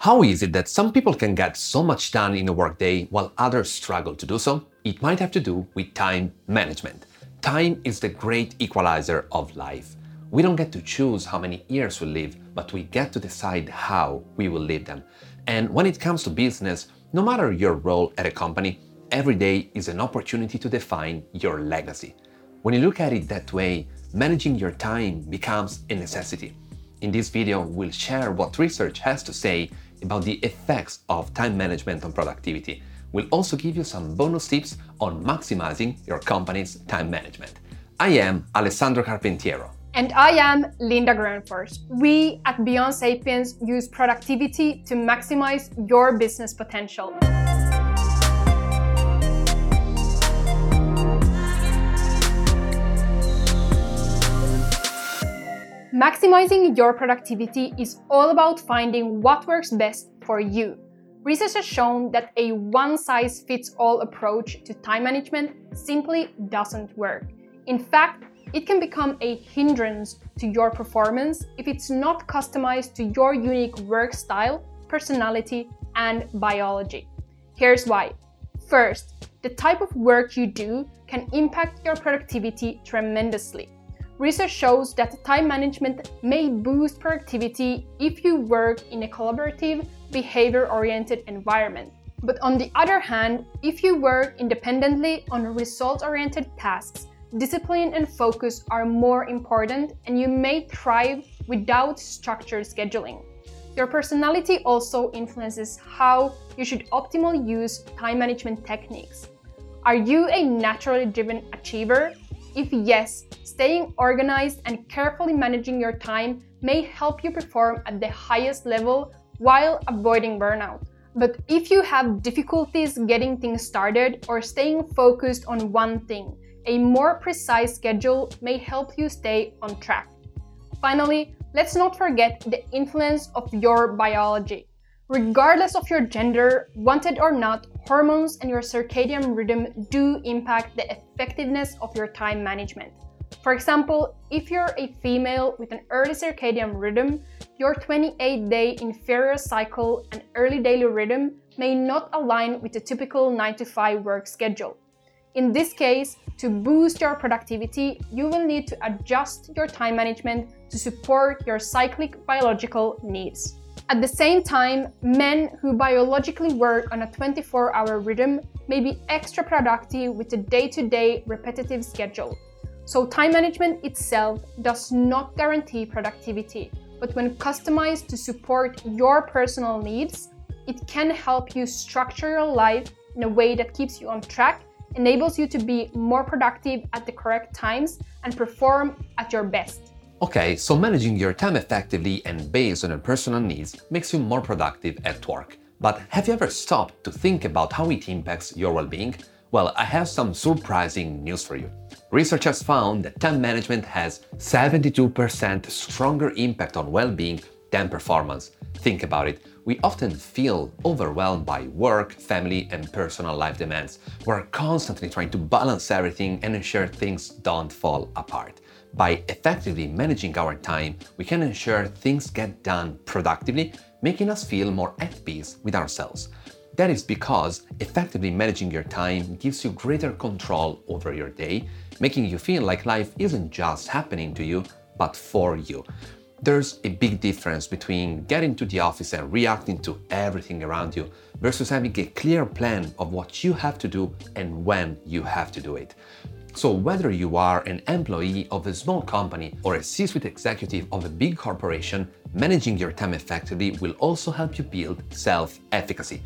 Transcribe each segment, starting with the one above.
How is it that some people can get so much done in a workday while others struggle to do so? It might have to do with time management. Time is the great equalizer of life. We don't get to choose how many years we live, but we get to decide how we will live them. And when it comes to business, no matter your role at a company, every day is an opportunity to define your legacy. When you look at it that way, managing your time becomes a necessity. In this video, we'll share what research has to say about the effects of time management on productivity. We'll also give you some bonus tips on maximizing your company's time management. I am Alessandro Carpentiero. And I am Linda Granfors. We at Beyond Sapiens use productivity to maximize your business potential. Maximizing your productivity is all about finding what works best for you. Research has shown that a one size fits all approach to time management simply doesn't work. In fact, it can become a hindrance to your performance if it's not customized to your unique work style, personality, and biology. Here's why. First, the type of work you do can impact your productivity tremendously. Research shows that time management may boost productivity if you work in a collaborative, behavior oriented environment. But on the other hand, if you work independently on result oriented tasks, discipline and focus are more important and you may thrive without structured scheduling. Your personality also influences how you should optimally use time management techniques. Are you a naturally driven achiever if yes, staying organized and carefully managing your time may help you perform at the highest level while avoiding burnout. But if you have difficulties getting things started or staying focused on one thing, a more precise schedule may help you stay on track. Finally, let's not forget the influence of your biology. Regardless of your gender, wanted or not, hormones and your circadian rhythm do impact the effectiveness of your time management. For example, if you're a female with an early circadian rhythm, your 28 day infradian cycle and early daily rhythm may not align with the typical 9 to 5 work schedule. In this case, to boost your productivity, you will need to adjust your time management to support your cyclic biological needs. At the same time, men who biologically work on a 24 hour rhythm may be extra productive with a day to day repetitive schedule. So, time management itself does not guarantee productivity, but when customized to support your personal needs, it can help you structure your life in a way that keeps you on track, enables you to be more productive at the correct times, and perform at your best. Okay, so managing your time effectively and based on your personal needs makes you more productive at work. But have you ever stopped to think about how it impacts your well being? Well, I have some surprising news for you. Research has found that time management has 72% stronger impact on well being than performance. Think about it. We often feel overwhelmed by work, family, and personal life demands. We're constantly trying to balance everything and ensure things don't fall apart. By effectively managing our time, we can ensure things get done productively, making us feel more at peace with ourselves. That is because effectively managing your time gives you greater control over your day, making you feel like life isn't just happening to you, but for you. There's a big difference between getting to the office and reacting to everything around you versus having a clear plan of what you have to do and when you have to do it. So, whether you are an employee of a small company or a C suite executive of a big corporation, managing your time effectively will also help you build self efficacy.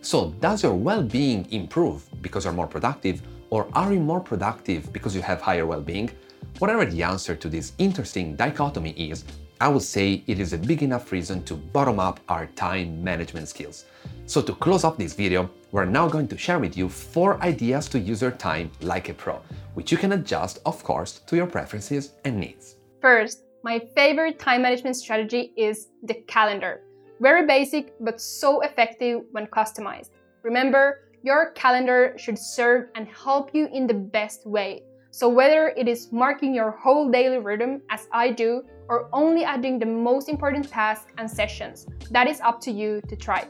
So, does your well being improve because you're more productive, or are you more productive because you have higher well being? Whatever the answer to this interesting dichotomy is, I would say it is a big enough reason to bottom up our time management skills. So, to close off this video, we're now going to share with you four ideas to use your time like a pro, which you can adjust, of course, to your preferences and needs. First, my favorite time management strategy is the calendar. Very basic, but so effective when customized. Remember, your calendar should serve and help you in the best way. So, whether it is marking your whole daily rhythm, as I do, or only adding the most important tasks and sessions. That is up to you to try.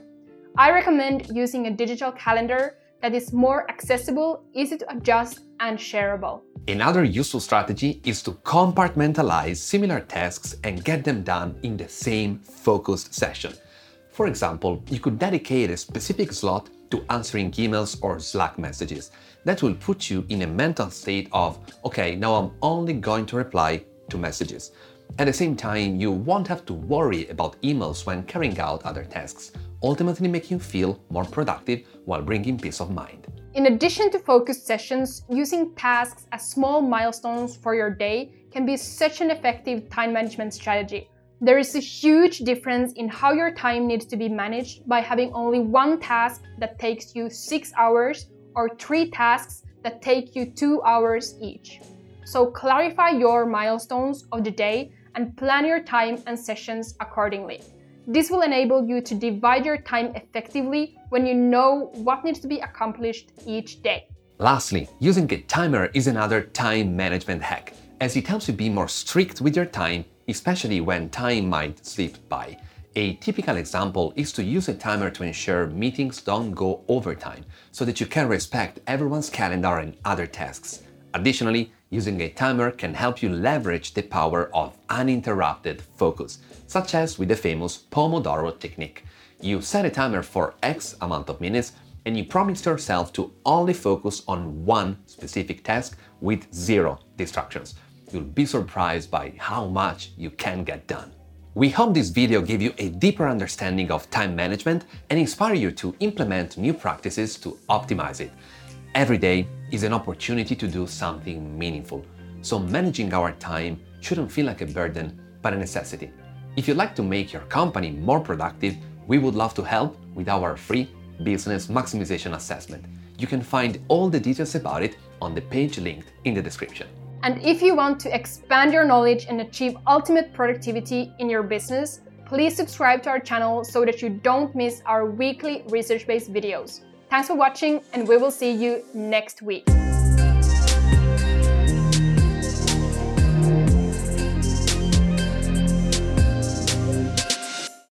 I recommend using a digital calendar that is more accessible, easy to adjust, and shareable. Another useful strategy is to compartmentalize similar tasks and get them done in the same focused session. For example, you could dedicate a specific slot to answering emails or Slack messages. That will put you in a mental state of, okay, now I'm only going to reply to messages. At the same time, you won't have to worry about emails when carrying out other tasks, ultimately making you feel more productive while bringing peace of mind. In addition to focused sessions, using tasks as small milestones for your day can be such an effective time management strategy. There is a huge difference in how your time needs to be managed by having only one task that takes you six hours or three tasks that take you two hours each. So clarify your milestones of the day and plan your time and sessions accordingly. This will enable you to divide your time effectively when you know what needs to be accomplished each day. Lastly, using a timer is another time management hack, as it helps you be more strict with your time, especially when time might slip by. A typical example is to use a timer to ensure meetings don't go overtime, so that you can respect everyone's calendar and other tasks. Additionally, using a timer can help you leverage the power of uninterrupted focus, such as with the famous Pomodoro technique. You set a timer for X amount of minutes and you promise yourself to only focus on one specific task with zero distractions. You'll be surprised by how much you can get done. We hope this video gave you a deeper understanding of time management and inspire you to implement new practices to optimize it. Every day is an opportunity to do something meaningful, so managing our time shouldn't feel like a burden, but a necessity. If you'd like to make your company more productive, we would love to help with our free business maximization assessment. You can find all the details about it on the page linked in the description. And if you want to expand your knowledge and achieve ultimate productivity in your business, please subscribe to our channel so that you don't miss our weekly research based videos. Thanks for watching, and we will see you next week.